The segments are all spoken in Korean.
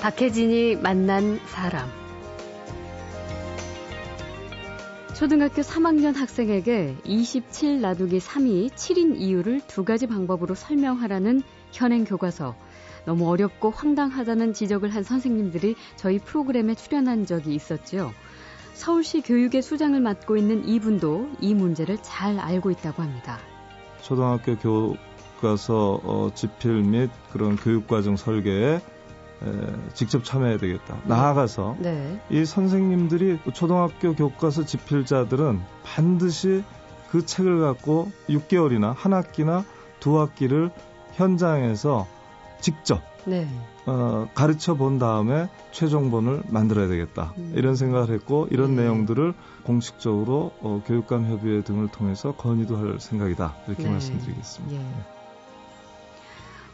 박혜진이 만난 사람. 초등학교 3학년 학생에게 27 나누기 3이 7인 이유를 두 가지 방법으로 설명하라는 현행 교과서. 너무 어렵고 황당하다는 지적을 한 선생님들이 저희 프로그램에 출연한 적이 있었죠. 서울시 교육의 수장을 맡고 있는 이분도 이 문제를 잘 알고 있다고 합니다. 초등학교 교과서 어, 집필 및 그런 교육과정 설계에 에, 직접 참여해야 되겠다. 나아가서 네. 이 선생님들이 초등학교 교과서 집필자들은 반드시 그 책을 갖고 6개월이나 한 학기나 두 학기를 현장에서 직접 네. 어, 가르쳐 본 다음에 최종본을 만들어야 되겠다. 음. 이런 생각을 했고 이런 네. 내용들을 공식적으로 어, 교육감 협의회 등을 통해서 건의도 할 생각이다. 이렇게 네. 말씀드리겠습니다.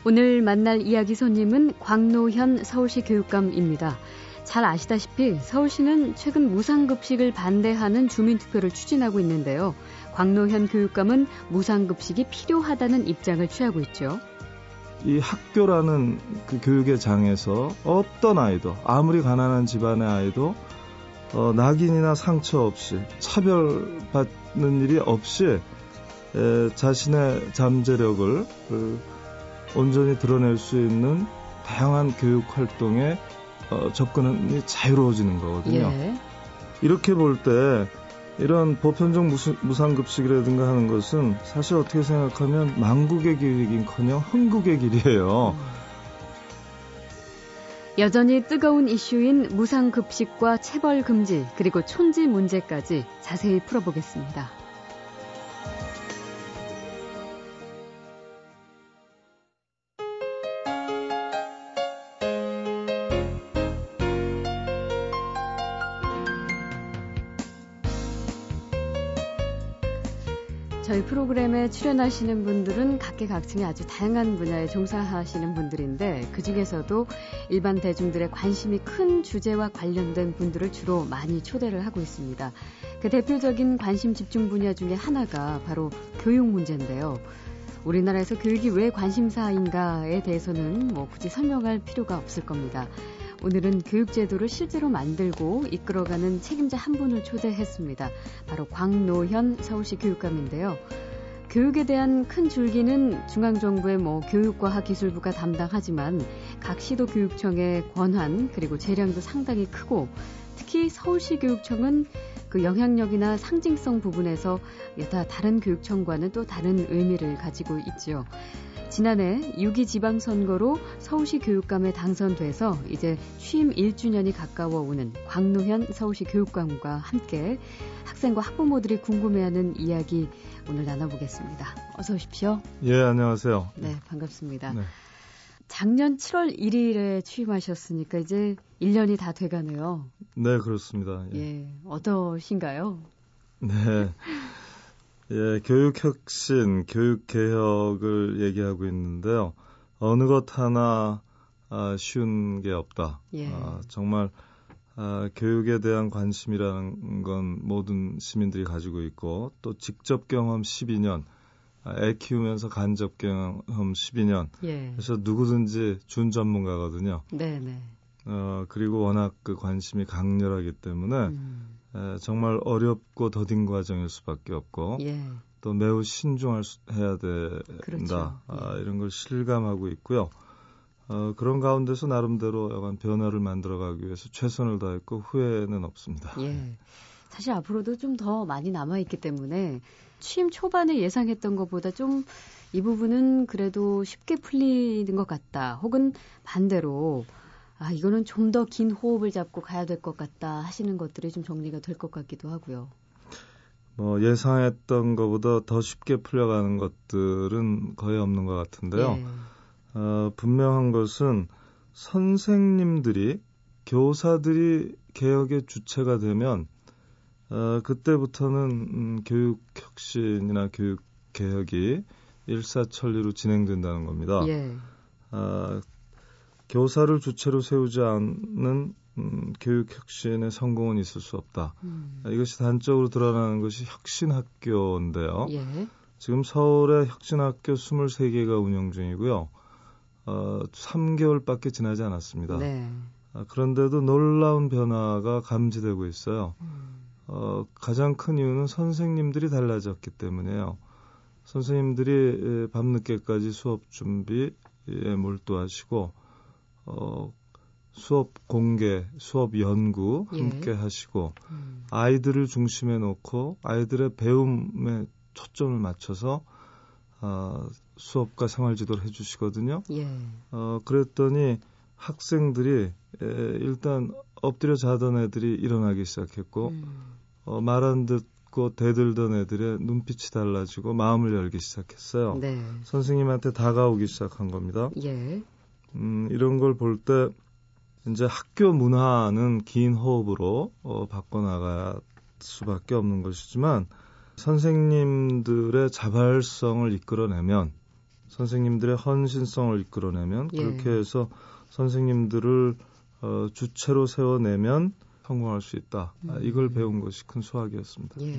예. 오늘 만날 이야기 손님은 광노현 서울시 교육감입니다. 잘 아시다시피 서울시는 최근 무상급식을 반대하는 주민투표를 추진하고 있는데요. 광노현 교육감은 무상급식이 필요하다는 입장을 취하고 있죠. 이 학교라는 그 교육의 장에서 어떤 아이도 아무리 가난한 집안의 아이도 어, 낙인이나 상처 없이 차별받는 일이 없이 에, 자신의 잠재력을 그, 온전히 드러낼 수 있는 다양한 교육 활동에 어, 접근이 자유로워지는 거거든요. 예. 이렇게 볼 때 이런 보편적 무상급식이라든가 하는 것은 사실 어떻게 생각하면 망국의 길이긴커녕 흥국의 길이에요. 여전히 뜨거운 이슈인 무상급식과 체벌 금지 그리고 촌지 문제까지 자세히 풀어보겠습니다. 프로그램에 출연하시는 분들은 각계각층의 아주 다양한 분야에 종사하시는 분들인데 그 중에서도 일반 대중들의 관심이 큰 주제와 관련된 분들을 주로 많이 초대를 하고 있습니다. 그 대표적인 관심 집중 분야 중에 하나가 바로 교육 문제인데요. 우리나라에서 교육이 왜 관심사인가에 대해서는 뭐 굳이 설명할 필요가 없을 겁니다. 오늘은 교육제도를 실제로 만들고 이끌어가는 책임자 한 분을 초대했습니다. 바로 광노현 서울시 교육감인데요. 교육에 대한 큰 줄기는 중앙정부의 뭐 교육과학기술부가 담당하지만 각 시도 교육청의 권한 그리고 재량도 상당히 크고 특히 서울시 교육청은 그 영향력이나 상징성 부분에서 여타 다른 교육청과는 또 다른 의미를 가지고 있지요. 지난해 6.2 지방선거로 서울시 교육감에 당선돼서 이제 취임 1주년이 가까워 오는 광노현 서울시 교육감과 함께 학생과 학부모들이 궁금해하는 이야기 오늘 나눠보겠습니다. 어서 오십시오. 예, 안녕하세요. 네, 반갑습니다. 네. 작년 7월 1일에 취임하셨으니까 이제 1년이 다 돼가네요. 네, 그렇습니다. 예, 예 어떠신가요? 네. 예, 교육 혁신, 교육 개혁을 얘기하고 있는데요. 어느 것 하나 아, 쉬운 게 없다. 예. 아, 정말 아, 교육에 대한 관심이라는 건 모든 시민들이 가지고 있고 또 직접 경험 12년, 아, 애 키우면서 간접 경험 12년. 예. 그래서 누구든지 준 전문가거든요. 네네. 네. 어, 그리고 워낙 그 관심이 강렬하기 때문에 음. 에, 정말 어렵고 더딘 과정일 수밖에 없고 예. 또 매우 신중할 수, 해야 된다 그렇죠. 아, 예. 이런 걸 실감하고 있고요. 어, 그런 가운데서 나름대로 약간 변화를 만들어가기 위해서 최선을 다했고 후회는 없습니다. 예. 사실 앞으로도 좀 더 많이 남아있기 때문에 취임 초반에 예상했던 것보다 좀 이 부분은 그래도 쉽게 풀리는 것 같다. 혹은 반대로 아, 이거는 좀 더 긴 호흡을 잡고 가야 될 것 같다 하시는 것들이 좀 정리가 될 것 같기도 하고요. 뭐 예상했던 것보다 더 쉽게 풀려가는 것들은 거의 없는 것 같은데요. 네. 어, 분명한 것은 선생님들이 교사들이 개혁의 주체가 되면 어, 그때부터는 음, 교육 혁신이나 교육 개혁이 일사천리로 진행된다는 겁니다. 예. 어, 교사를 주체로 세우지 않는 음, 교육 혁신의 성공은 있을 수 없다. 음. 이것이 단적으로 드러나는 것이 혁신학교인데요. 예. 지금 서울의 혁신학교 23개가 운영 중이고요. 어, 3개월밖에 지나지 않았습니다. 네. 아, 그런데도 놀라운 변화가 감지되고 있어요. 음. 어, 가장 큰 이유는 선생님들이 달라졌기 때문에요. 선생님들이 밤늦게까지 수업 준비에 몰두하시고 어, 수업 공개, 수업 연구 예. 함께 하시고 음. 아이들을 중심에 놓고 아이들의 배움에 초점을 맞춰서 어, 수업과 생활 지도를 해주시거든요. 예. 어, 그랬더니 학생들이 에, 일단 엎드려 자던 애들이 일어나기 시작했고 음. 어, 말 안 듣고 대들던 애들의 눈빛이 달라지고 마음을 열기 시작했어요. 네. 선생님한테 다가오기 시작한 겁니다. 예. 음, 이런 걸 볼 때 이제 학교 문화는 긴 호흡으로 어, 바꿔나갈 수밖에 없는 것이지만 선생님들의 자발성을 이끌어내면 선생님들의 헌신성을 이끌어내면 예. 그렇게 해서 선생님들을 어, 주체로 세워내면 성공할 수 있다. 아, 음. 이걸 배운 것이 큰 수학이었습니다. 예.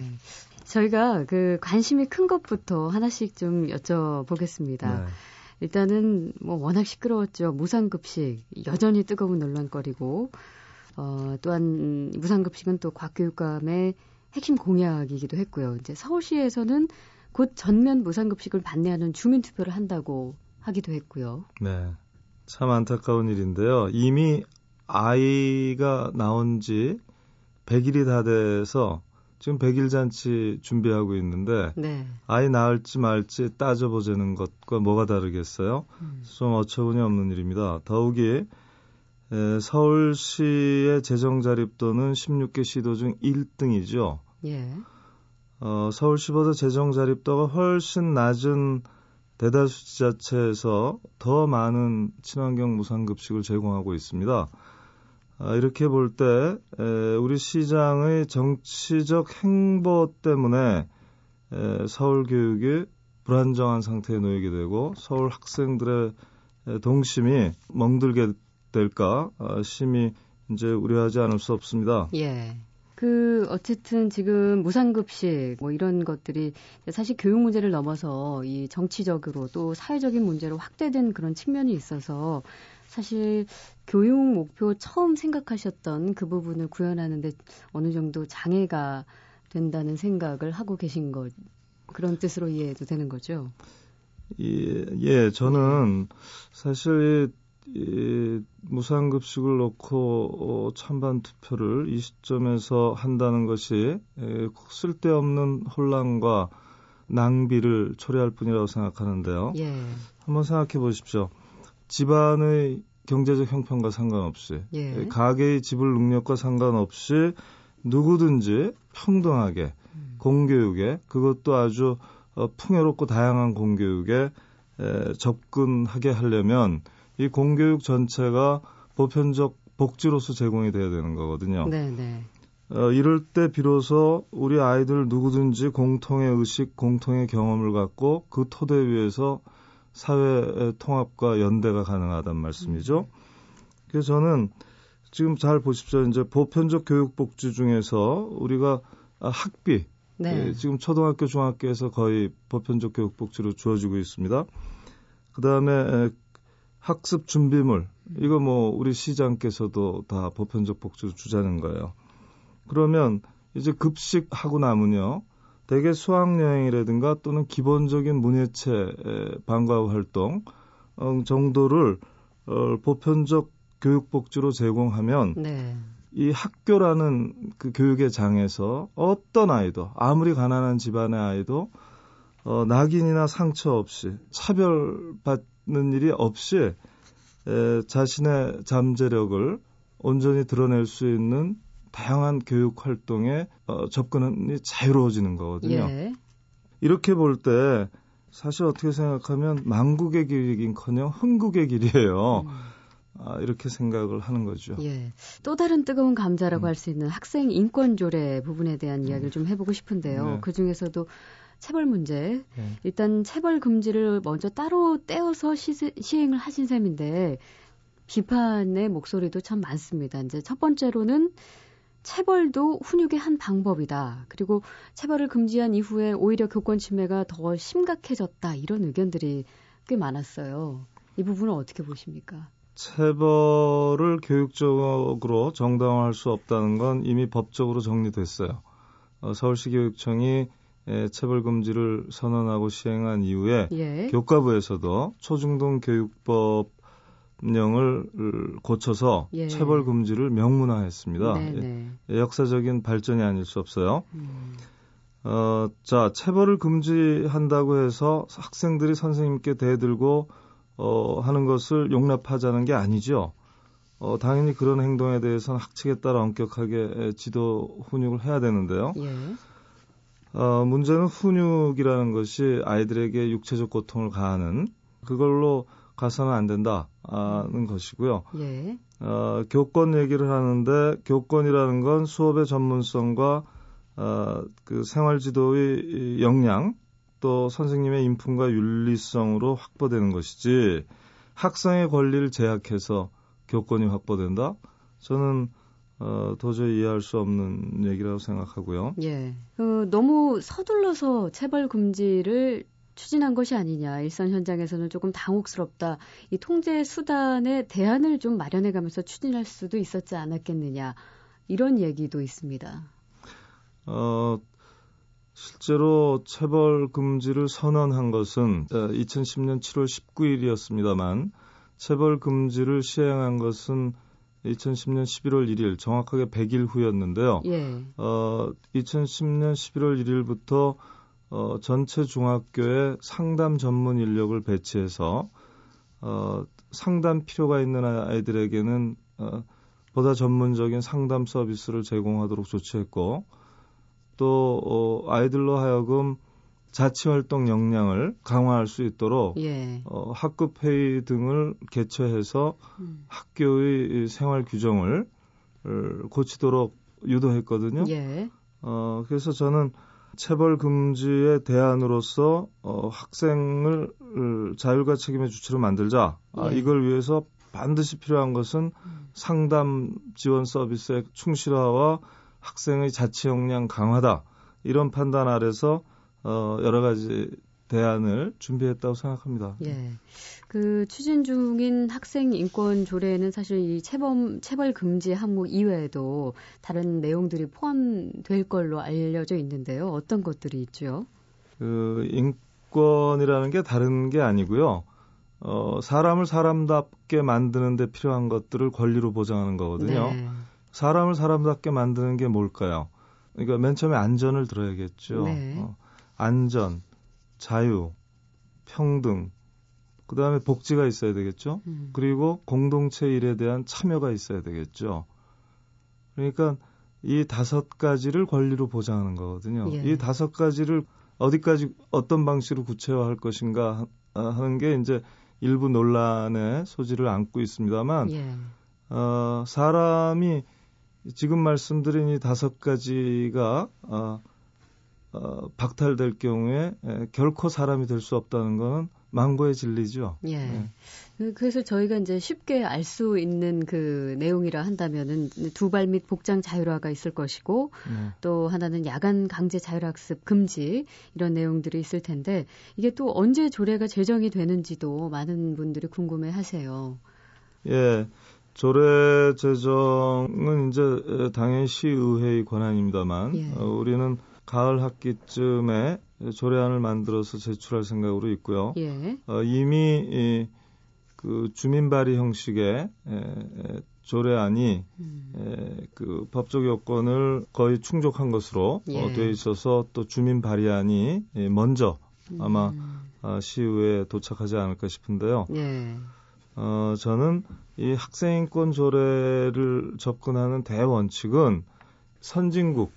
저희가 그 관심이 큰 것부터 하나씩 좀 여쭤보겠습니다. 네. 일단은 뭐 워낙 시끄러웠죠. 무상급식 여전히 뜨거운 논란거리고 어, 또한 무상급식은 또 과교육감의 핵심 공약이기도 했고요. 이제 서울시에서는 곧 전면 무상급식을 반대하는 주민투표를 한다고 하기도 했고요. 네. 참 안타까운 일인데요. 이미 아이가 나온 지 100일이 다 돼서 지금 100일 잔치 준비하고 있는데 네. 아이 낳을지 말지 따져보자는 것과 뭐가 다르겠어요? 음. 좀 어처구니 없는 일입니다. 더욱이 에, 서울시의 재정 자립도는 16개 시도 중 1등이죠. 예. 어, 서울시보다 재정 자립도가 훨씬 낮은 대다수 지자체에서 더 많은 친환경 무상급식을 제공하고 있습니다. 아, 이렇게 볼 때 우리 시장의 정치적 행보 때문에 에, 서울 교육이 불안정한 상태에 놓이게 되고 서울 학생들의 동심이 멍들게 될까 아, 심히 이제 우려하지 않을 수 없습니다. 예. 그 어쨌든 지금 무상급식 뭐 이런 것들이 사실 교육 문제를 넘어서 이 정치적으로 또 사회적인 문제로 확대된 그런 측면이 있어서 사실 교육 목표 처음 생각하셨던 그 부분을 구현하는데 어느 정도 장애가 된다는 생각을 하고 계신 것 그런 뜻으로 이해해도 되는 거죠. 예, 예 저는 사실 이 무상급식을 놓고 어, 찬반 투표를 이 시점에서 한다는 것이 에, 쓸데없는 혼란과 낭비를 초래할 뿐이라고 생각하는데요. 예. 한번 생각해 보십시오. 집안의 경제적 형편과 상관없이 예. 가계의 지불 능력과 상관없이 누구든지 평등하게 음. 공교육에 그것도 아주 어, 풍요롭고 다양한 공교육에 에, 접근하게 하려면 이 공교육 전체가 보편적 복지로서 제공이 돼야 되는 거거든요. 네, 네. 어, 이럴 때 비로소 우리 아이들 누구든지 공통의 의식, 공통의 경험을 갖고 그 토대 위에서 사회 통합과 연대가 가능하단 말씀이죠. 그래서 저는 지금 잘 보십시오. 이제 보편적 교육 복지 중에서 우리가 학비 네. 예, 지금 초등학교, 중학교에서 거의 보편적 교육 복지로 주어지고 있습니다. 그 다음에 학습 준비물 이거 뭐 우리 시장께서도 다 보편적 복지로 주자는 거예요. 그러면 이제 급식하고 나면요. 대개 수학여행이라든가 또는 기본적인 문예체 방과 활동 어, 정도를 어, 보편적 교육복지로 제공하면 네. 이 학교라는 그 교육의 장에서 어떤 아이도 아무리 가난한 집안의 아이도 어, 낙인이나 상처 없이 차별받 는 일이 없이 에, 자신의 잠재력을 온전히 드러낼 수 있는 다양한 교육 활동에 어, 접근이 자유로워지는 거거든요. 예. 이렇게 볼 때 사실 어떻게 생각하면 망국의 길이긴커녕 흥국의 길이에요. 음. 아, 이렇게 생각을 하는 거죠. 예. 또 다른 뜨거운 감자라고 음. 할수 있는 학생 인권 조례 부분에 대한 음. 이야기를 좀 해보고 싶은데요. 네. 그 중에서도 체벌 문제. 네. 일단 체벌 금지를 먼저 따로 떼어서 시, 시행을 하신 셈인데 비판의 목소리도 참 많습니다. 이제 첫 번째로는 체벌도 훈육의 한 방법이다. 그리고 체벌을 금지한 이후에 오히려 교권 침해가 더 심각해졌다. 이런 의견들이 꽤 많았어요. 이 부분은 어떻게 보십니까? 체벌을 교육적으로 정당화할 수 없다는 건 이미 법적으로 정리됐어요. 어, 서울시 교육청이 에, 체벌 금지를 선언하고 시행한 이후에 예. 교과부에서도 초중등 교육법 령을 고쳐서 예. 체벌 금지를 명문화했습니다. 네, 예, 역사적인 발전이 아닐 수 없어요. 음. 어, 자, 체벌을 금지한다고 해서 학생들이 선생님께 대들고 어, 하는 것을 용납하자는 게 아니죠. 어, 당연히 그런 행동에 대해서는 학칙에 따라 엄격하게 지도 훈육을 해야 되는데요. 예. 어, 문제는 훈육이라는 것이 아이들에게 육체적 고통을 가하는 그걸로 가서는 안 된다는 것이고요. 예. 어, 교권 얘기를 하는데 교권이라는 건 수업의 전문성과 어, 그 생활 지도의 역량 또 선생님의 인품과 윤리성으로 확보되는 것이지 학생의 권리를 제약해서 교권이 확보된다? 저는 어, 도저히 이해할 수 없는 얘기라고 생각하고요. 예. 그, 너무 서둘러서 체벌 금지를 추진한 것이 아니냐. 일선 현장에서는 조금 당혹스럽다. 이 통제 수단의 대안을 좀 마련해 가면서 추진할 수도 있었지 않았겠느냐. 이런 얘기도 있습니다. 어, 실제로 체벌 금지를 선언한 것은 2010년 7월 19일이었습니다만 체벌 금지를 시행한 것은 2010년 11월 1일 정확하게 100일 후였는데요. 예. 어, 2010년 11월 1일부터 어, 전체 중학교에 상담 전문 인력을 배치해서 어, 상담 필요가 있는 아이들에게는 어, 보다 전문적인 상담 서비스를 제공하도록 조치했고 또 어, 아이들로 하여금 자치 활동 역량을 강화할 수 있도록 예. 어, 학급 회의 등을 개최해서 음. 학교의 생활 규정을 고치도록 유도했거든요. 예. 어, 그래서 저는 체벌 금지의 대안으로서 어, 학생을 자율과 책임의 주체로 만들자. 아, 예. 아, 이걸 위해서 반드시 필요한 것은 음. 상담 지원 서비스의 충실화와 학생의 자치 역량 강화다. 이런 판단 아래서 어, 여러 가지 대안을 준비했다고 생각합니다. 예. 그 추진 중인 학생 인권 조례에는 사실 이 체범 체벌 금지 항목 이외에도 다른 내용들이 포함될 걸로 알려져 있는데요. 어떤 것들이 있죠? 그 인권이라는 게 다른 게 아니고요. 어, 사람을 사람답게 만드는 데 필요한 것들을 권리로 보장하는 거거든요. 네. 사람을 사람답게 만드는 게 뭘까요? 그러니까 맨 처음에 안전을 들어야겠죠. 네. 어, 안전, 자유, 평등, 그 다음에 복지가 있어야 되겠죠. 음. 그리고 공동체 일에 대한 참여가 있어야 되겠죠. 그러니까 이 다섯 가지를 권리로 보장하는 거거든요. 예. 이 다섯 가지를 어디까지 어떤 방식으로 구체화할 것인가 하는 게 이제 일부 논란의 소지를 안고 있습니다만 예. 어, 사람이 지금 말씀드린 이 다섯 가지가 어, 어, 박탈될 경우에 에, 결코 사람이 될 수 없다는 것은 망고의 진리죠. 예. 네. 그, 그래서 저희가 이제 쉽게 알 수 있는 그 내용이라 한다면은 두 발 및 복장 자율화가 있을 것이고 네. 또 하나는 야간 강제 자율학습 금지 이런 내용들이 있을 텐데 이게 또 언제 조례가 제정이 되는지도 많은 분들이 궁금해 하세요. 예. 조례 제정은 이제 당연히 시의회의 권한입니다만 예. 어, 우리는 가을 학기쯤에 조례안을 만들어서 제출할 생각으로 있고요. 예. 어, 이미 이, 그 주민 발의 형식의 에, 에, 조례안이 음. 에, 그 법적 요건을 거의 충족한 것으로 어, 예. 어, 돼 있어서 또 주민 발의안이 예, 먼저 아마 음. 아, 시의회에 도착하지 않을까 싶은데요. 예. 어, 저는 이 학생인권 조례를 접근하는 대원칙은 선진국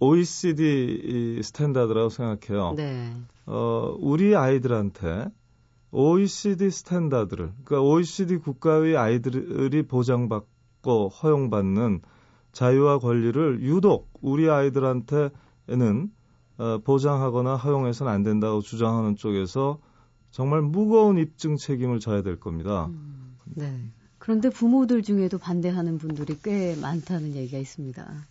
OECD standard라고 생각해요. 네. 어, 우리 아이들한테 OECD standard를, 그러니까 OECD 국가의 아이들이 보장받고 허용받는 자유와 권리를 유독 우리 아이들한테는 어, 보장하거나 허용해서는 안 된다고 주장하는 쪽에서 정말 무거운 입증 책임을 져야 될 겁니다. 음, 네. 그런데 부모들 중에도 반대하는 분들이 꽤 많다는 얘기가 있습니다.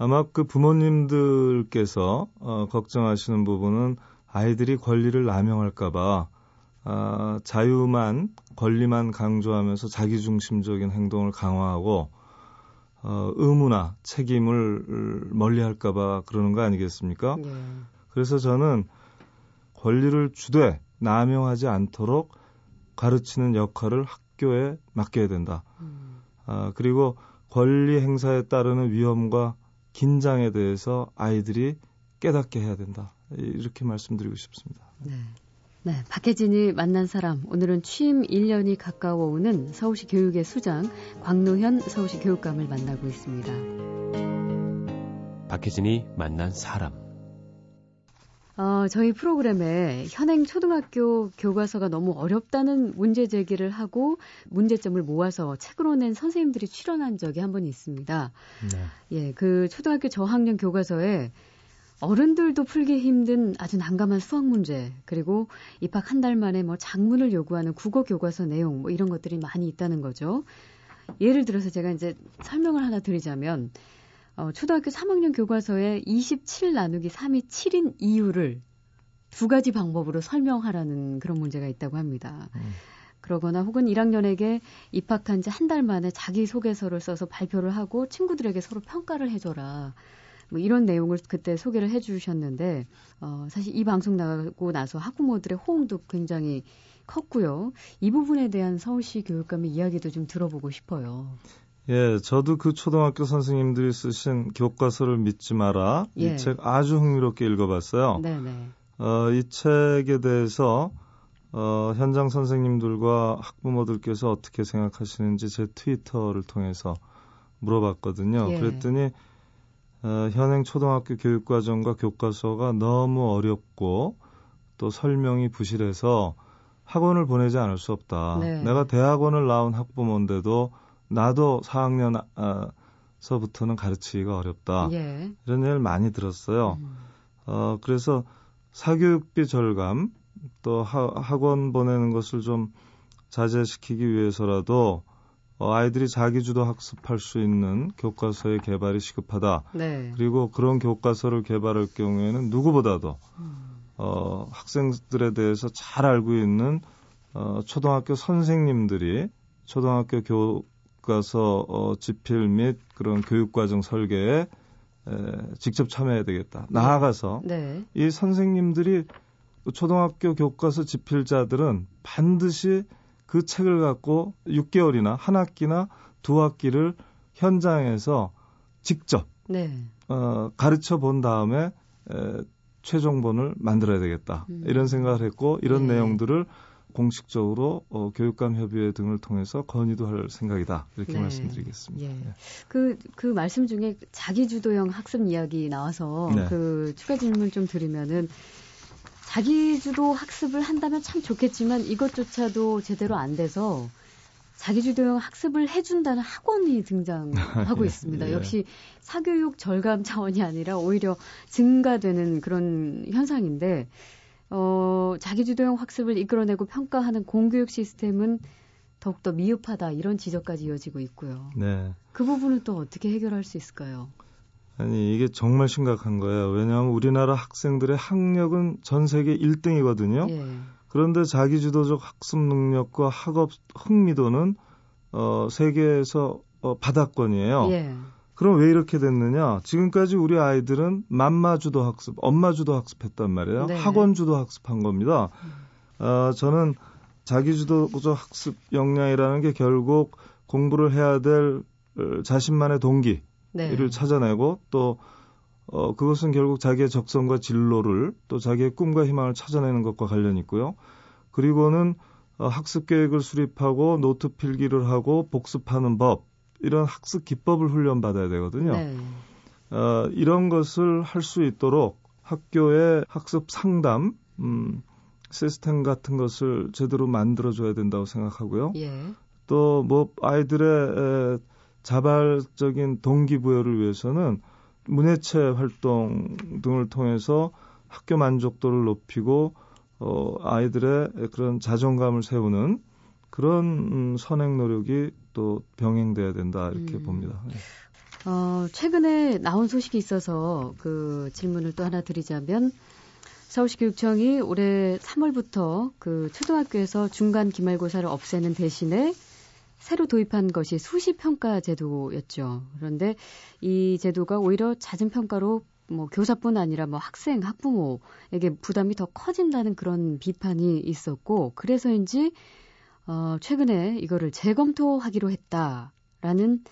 아마 그 부모님들께서 어, 걱정하시는 부분은 아이들이 권리를 남용할까봐 아, 자유만 권리만 강조하면서 자기중심적인 행동을 강화하고 어, 의무나 책임을 멀리할까봐 그러는 거 아니겠습니까? 네. 그래서 저는 권리를 주되 남용하지 않도록 가르치는 역할을 학교에 맡겨야 된다. 음. 아, 그리고 권리 행사에 따르는 위험과 긴장에 대해서 아이들이 깨닫게 해야 된다. 이렇게 말씀드리고 싶습니다. 네. 네, 박혜진이 만난 사람. 오늘은 취임 1년이 가까워 오는 서울시 교육의 수장 광노현 서울시 교육감을 만나고 있습니다. 박혜진이 만난 사람. 어, 저희 프로그램에 현행 초등학교 교과서가 너무 어렵다는 문제 제기를 하고 문제점을 모아서 책으로 낸 선생님들이 출연한 적이 한 번 있습니다. 네. 예, 그 초등학교 저학년 교과서에 어른들도 풀기 힘든 아주 난감한 수학 문제, 그리고 입학 한 달 만에 뭐 장문을 요구하는 국어 교과서 내용, 뭐 이런 것들이 많이 있다는 거죠. 예를 들어서 제가 이제 설명을 하나 드리자면, 어, 초등학교 3학년 교과서에 27 나누기 3이 7인 이유를 두 가지 방법으로 설명하라는 그런 문제가 있다고 합니다. 음. 그러거나 혹은 1학년에게 입학한 지 한 달 만에 자기소개서를 써서 발표를 하고 친구들에게 서로 평가를 해줘라. 뭐 이런 내용을 그때 소개를 해주셨는데 어, 사실 이 방송 나가고 나서 학부모들의 호응도 굉장히 컸고요. 이 부분에 대한 서울시 교육감의 이야기도 좀 들어보고 싶어요. 예, 저도 그 초등학교 선생님들이 쓰신 교과서를 믿지 마라 예. 이책 아주 흥미롭게 읽어봤어요. 네네. 어, 이 책에 대해서 어, 현장 선생님들과 학부모들께서 어떻게 생각하시는지 제 트위터를 통해서 물어봤거든요. 예. 그랬더니 어, 현행 초등학교 교육과정과 교과서가 너무 어렵고 또 설명이 부실해서 학원을 보내지 않을 수 없다. 네. 내가 대학원을 나온 학부모인데도 나도 4학년서부터는 가르치기가 어렵다. 예. 이런 얘기를 많이 들었어요. 음. 어, 그래서 사교육비 절감 또 하, 학원 보내는 것을 좀 자제시키기 위해서라도 어, 아이들이 자기주도 학습할 수 있는 교과서의 개발이 시급하다. 네. 그리고 그런 교과서를 개발할 경우에는 누구보다도 음. 어, 학생들에 대해서 잘 알고 있는 어, 초등학교 선생님들이 초등학교 교 과서 어, 집필 및 그런 교육과정 설계에 에, 직접 참여해야 되겠다. 나아가서 네. 이 선생님들이 초등학교 교과서 집필자들은 반드시 그 책을 갖고 6개월이나 한 학기나 두 학기를 현장에서 직접 네. 어, 가르쳐 본 다음에 에, 최종본을 만들어야 되겠다 음. 이런 생각을 했고 이런 네. 내용들을 공식적으로 어, 교육감 협의회 등을 통해서 건의도 할 생각이다 이렇게 네. 말씀드리겠습니다. 예. 네. 그, 그 말씀 중에 자기 주도형 학습 이야기 나와서 네. 그 추가 질문 좀 드리면은 자기 주도 학습을 한다면 참 좋겠지만 이것조차도 제대로 안 돼서 자기 주도형 학습을 해준다는 학원이 등장하고 예, 있습니다. 예. 역시 사교육 절감 차원이 아니라 오히려 증가되는 그런 현상인데, 어, 자기주도형 학습을 이끌어내고 평가하는 공교육 시스템은 더욱더 미흡하다 이런 지적까지 이어지고 있고요. 네. 그 부분은 또 어떻게 해결할 수 있을까요? 아니, 이게 정말 심각한 거예요. 왜냐하면 우리나라 학생들의 학력은 전 세계 1등이거든요. 예. 그런데 자기주도적 학습 능력과 학업 흥미도는 어, 세계에서 어, 바닥권이에요. 예. 그럼 왜 이렇게 됐느냐? 지금까지 우리 아이들은 맘마 주도 학습, 엄마 주도 학습했단 말이에요. 네. 학원 주도 학습한 겁니다. 어, 저는 자기 주도적 학습 역량이라는 게 결국 공부를 해야 될 어, 자신만의 동기, 네. 찾아내고 또 어, 그것은 결국 자기의 적성과 진로를 또 자기의 꿈과 희망을 찾아내는 것과 관련이 있고요. 그리고는 어, 학습 계획을 수립하고 노트 필기를 하고 복습하는 법 이런 학습 기법을 훈련받아야 되거든요. 네. 어, 이런 것을 할 수 있도록 학교의 학습 상담 음, 시스템 같은 것을 제대로 만들어줘야 된다고 생각하고요. 예. 또뭐 아이들의 에, 자발적인 동기부여를 위해서는 문예체 활동 등을 통해서 학교 만족도를 높이고 어, 아이들의 그런 자존감을 세우는 그런 음, 선행 노력이 또 병행돼야 된다 이렇게 음. 봅니다. 네. 어, 최근에 나온 소식이 있어서 그 질문을 또 하나 드리자면 서울시 교육청이 올해 3월부터 그 초등학교에서 중간 기말고사를 없애는 대신에 새로 도입한 것이 수시 평가 제도였죠. 그런데 이 제도가 오히려 잦은 평가로 뭐 교사뿐 아니라 뭐 학생, 학부모에게 부담이 더 커진다는 그런 비판이 있었고 그래서인지 어 최근에 이거를 재검토하기로 했다라는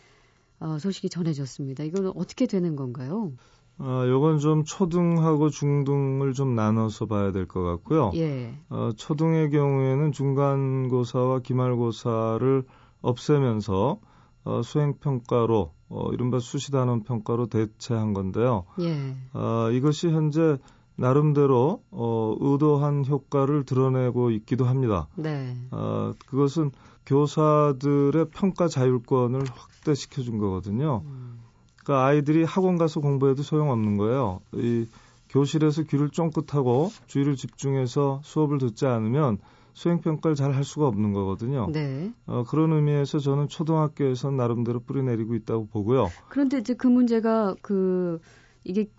어 소식이 전해졌습니다. 이건 어떻게 되는 건가요? 아, 요건 좀 초등하고 중등을 좀 나눠서 봐야 될 것 같고요. 예. 어, 초등의 경우에는 중간고사와 기말고사를 없애면서 어, 수행평가로 어, 이른바 수시단원 평가로 대체한 건데요. 예. 어, 이것이 현재 나름대로 어, 의도한 효과를 드러내고 있기도 합니다. 네. 어, 그것은 교사들의 평가 자율권을 확대시켜 준 거거든요. 음. 그러니까 아이들이 학원 가서 공부해도 소용없는 거예요. 이 교실에서 귀를 쫑긋하고 주의를 집중해서 수업을 듣지 않으면 수행 평가를 잘 할 수가 없는 거거든요. 네. 어, 그런 의미에서 저는 초등학교에서 나름대로 뿌리 내리고 있다고 보고요. 그런데 이제 그 문제가 그 이게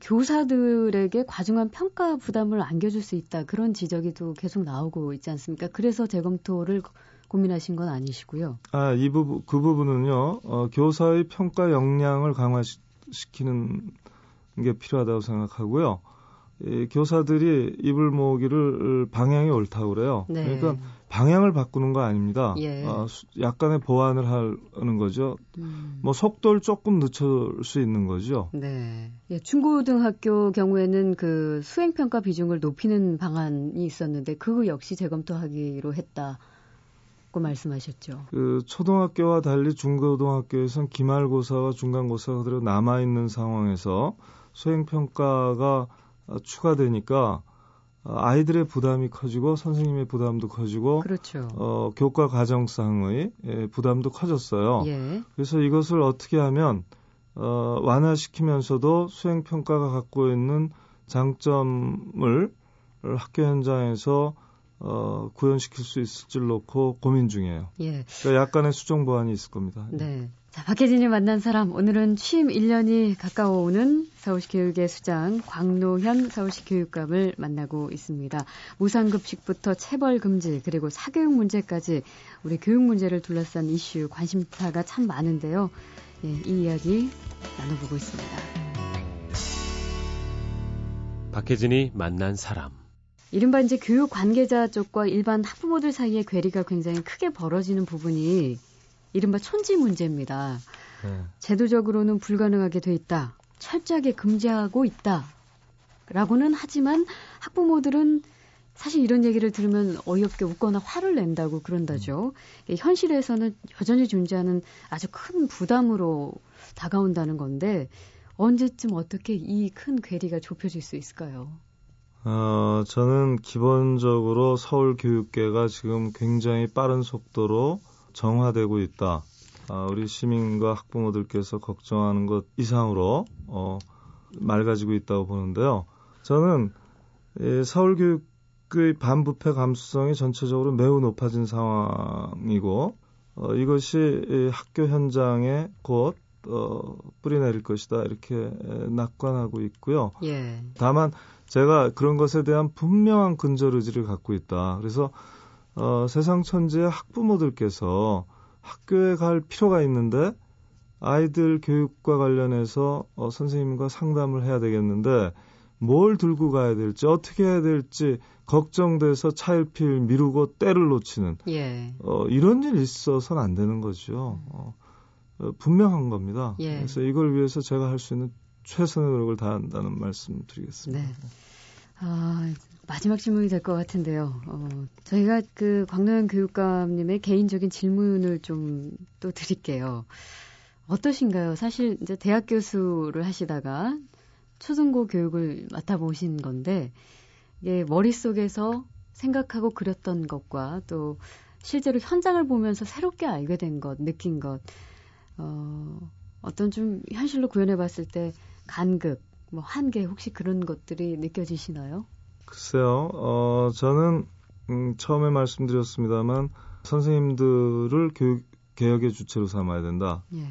교사들에게 과중한 평가 부담을 안겨줄 수 있다 그런 지적이 또 계속 나오고 있지 않습니까? 그래서 재검토를 고민하신 건 아니시고요. 아, 이 부분, 그 부분은요, 어, 교사의 평가 역량을 강화시키는 게 필요하다고 생각하고요. 이 교사들이 입을 모으기를 방향이 옳다고 그래요. 네. 그러니까 방향을 바꾸는 거 아닙니다. 예. 어, 약간의 보완을 하는 거죠. 음. 뭐 속도를 조금 늦출 수 있는 거죠. 네. 예, 중고등학교 경우에는 그 수행평가 비중을 높이는 방안이 있었는데 그거 역시 재검토하기로 했다. 고 말씀하셨죠. 그 초등학교와 달리 중고등학교에선 기말고사와 중간고사가 그대로 남아 있는 상황에서 수행 평가가 추가되니까 아이들의 부담이 커지고 선생님의 부담도 커지고 그렇죠. 어, 교과 과정상의 예, 부담도 커졌어요. 예. 그래서 이것을 어떻게 하면 어, 완화시키면서도 수행 평가가 갖고 있는 장점을 학교 현장에서 어, 구현시킬 수 있을지를 놓고 고민 중이에요. 예. 그러니까 약간의 수정 보완이 있을 겁니다. 네. 자, 박혜진이 만난 사람, 오늘은 취임 1년이 가까워오는 서울시 교육의 수장 광노현 서울시 교육감을 만나고 있습니다. 무상급식부터 체벌 금지, 그리고 사교육 문제까지 우리 교육 문제를 둘러싼 이슈, 관심사가 참 많은데요. 예, 이 이야기 나눠보고 있습니다. 박혜진이 만난 사람. 이른바 이제 교육 관계자 쪽과 일반 학부모들 사이의 괴리가 굉장히 크게 벌어지는 부분이 이른바 촌지 문제입니다. 네. 제도적으로는 불가능하게 돼 있다. 철저하게 금지하고 있다. 라고는 하지만 학부모들은 사실 이런 얘기를 들으면 어이없게 웃거나 화를 낸다고 그런다죠. 음. 현실에서는 여전히 존재하는 아주 큰 부담으로 다가온다는 건데 언제쯤 어떻게 이 큰 괴리가 좁혀질 수 있을까요? 어, 저는 기본적으로 서울 교육계가 지금 굉장히 빠른 속도로 정화되고 있다. 아, 우리 시민과 학부모들께서 걱정하는 것 이상으로 어, 맑아지고 있다고 보는데요. 저는 이 서울 교육의 반부패 감수성이 전체적으로 매우 높아진 상황이고 어, 이것이 학교 현장에 곧 어, 뿌리내릴 것이다 이렇게 낙관하고 있고요. 예. 다만 제가 그런 것에 대한 분명한 근절 의지를 갖고 있다. 그래서 어, 세상 천지의 학부모들께서 학교에 갈 필요가 있는데 아이들 교육과 관련해서 어, 선생님과 상담을 해야 되겠는데 뭘 들고 가야 될지 어떻게 해야 될지 걱정돼서 차일피일 미루고 때를 놓치는 예. 어, 이런 일이 있어서는 안 되는 거죠. 어, 어, 분명한 겁니다. 예. 그래서 이걸 위해서 제가 할 수 있는 최선의 노력을 다한다는 말씀 드리겠습니다. 네. 아, 마지막 질문이 될 것 같은데요. 어, 저희가 그 광노현 교육감님의 개인적인 질문을 좀 또 드릴게요. 어떠신가요? 사실 이제 대학 교수를 하시다가 초중고 교육을 맡아보신 건데, 이게 머릿속에서 생각하고 그렸던 것과 또 실제로 현장을 보면서 새롭게 알게 된 것, 느낀 것, 어, 어떤 좀 현실로 구현해 봤을 때 간극, 뭐 한계 혹시 그런 것들이 느껴지시나요? 글쎄요, 어, 저는 음, 처음에 말씀드렸습니다만 선생님들을 교육 개혁의 주체로 삼아야 된다. 예.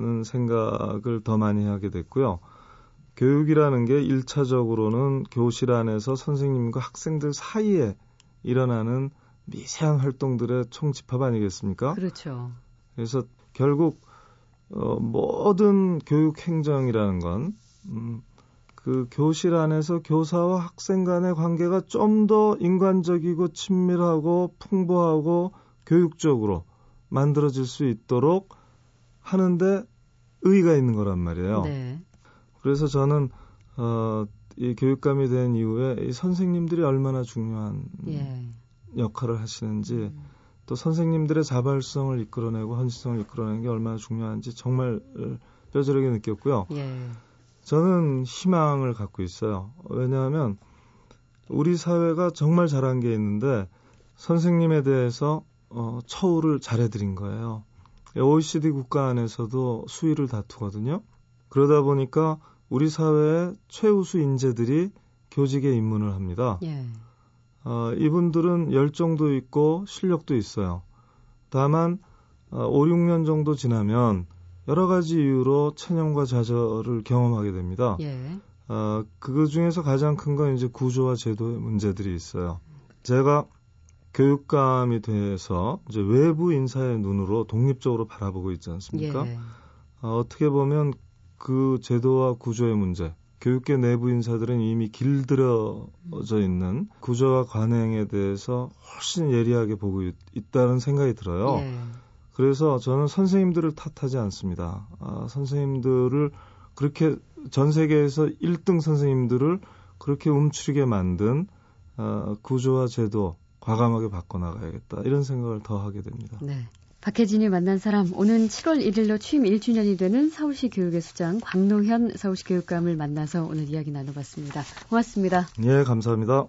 는 생각을 더 많이 하게 됐고요. 교육이라는 게 1차적으로는 교실 안에서 선생님과 학생들 사이에 일어나는 미세한 활동들의 총집합 아니겠습니까? 그렇죠. 그래서 결국 어, 모든 교육 행정이라는 건 음, 그 교실 안에서 교사와 학생 간의 관계가 좀 더 인간적이고 친밀하고 풍부하고 교육적으로 만들어질 수 있도록 하는데 의의가 있는 거란 말이에요. 네. 그래서 저는 어, 이 교육감이 된 이후에 이 선생님들이 얼마나 중요한 예. 역할을 하시는지 음. 또 선생님들의 자발성을 이끌어내고 헌신성을 이끌어내는 게 얼마나 중요한지 정말 뼈저리게 느꼈고요. 예. 저는 희망을 갖고 있어요. 왜냐하면 우리 사회가 정말 잘한 게 있는데 선생님에 대해서 어, 처우를 잘해드린 거예요. OECD 국가 안에서도 수위를 다투거든요. 그러다 보니까 우리 사회의 최우수 인재들이 교직에 입문을 합니다. 예. 어, 이분들은 열정도 있고 실력도 있어요. 다만 어, 5, 6년 정도 지나면 여러 가지 이유로 체념과 좌절을 경험하게 됩니다. 예. 어, 그 중에서 가장 큰 건 이제 구조와 제도의 문제들이 있어요. 제가 교육감이 돼서 이제 외부 인사의 눈으로 독립적으로 바라보고 있지 않습니까? 예. 어, 어떻게 보면 그 제도와 구조의 문제, 교육계 내부 인사들은 이미 길들여져 있는 구조와 관행에 대해서 훨씬 예리하게 보고 있, 다는 생각이 들어요. 예. 그래서 저는 선생님들을 탓하지 않습니다. 아, 선생님들을 그렇게 전 세계에서 1등 선생님들을 그렇게 움츠리게 만든 어, 구조와 제도 과감하게 바꿔나가야겠다 이런 생각을 더 하게 됩니다. 네. 박혜진이 만난 사람 오는 7월 1일로 취임 1주년이 되는 서울시 교육의 수장 광노현 서울시 교육감을 만나서 오늘 이야기 나눠봤습니다. 고맙습니다. 예, 감사합니다.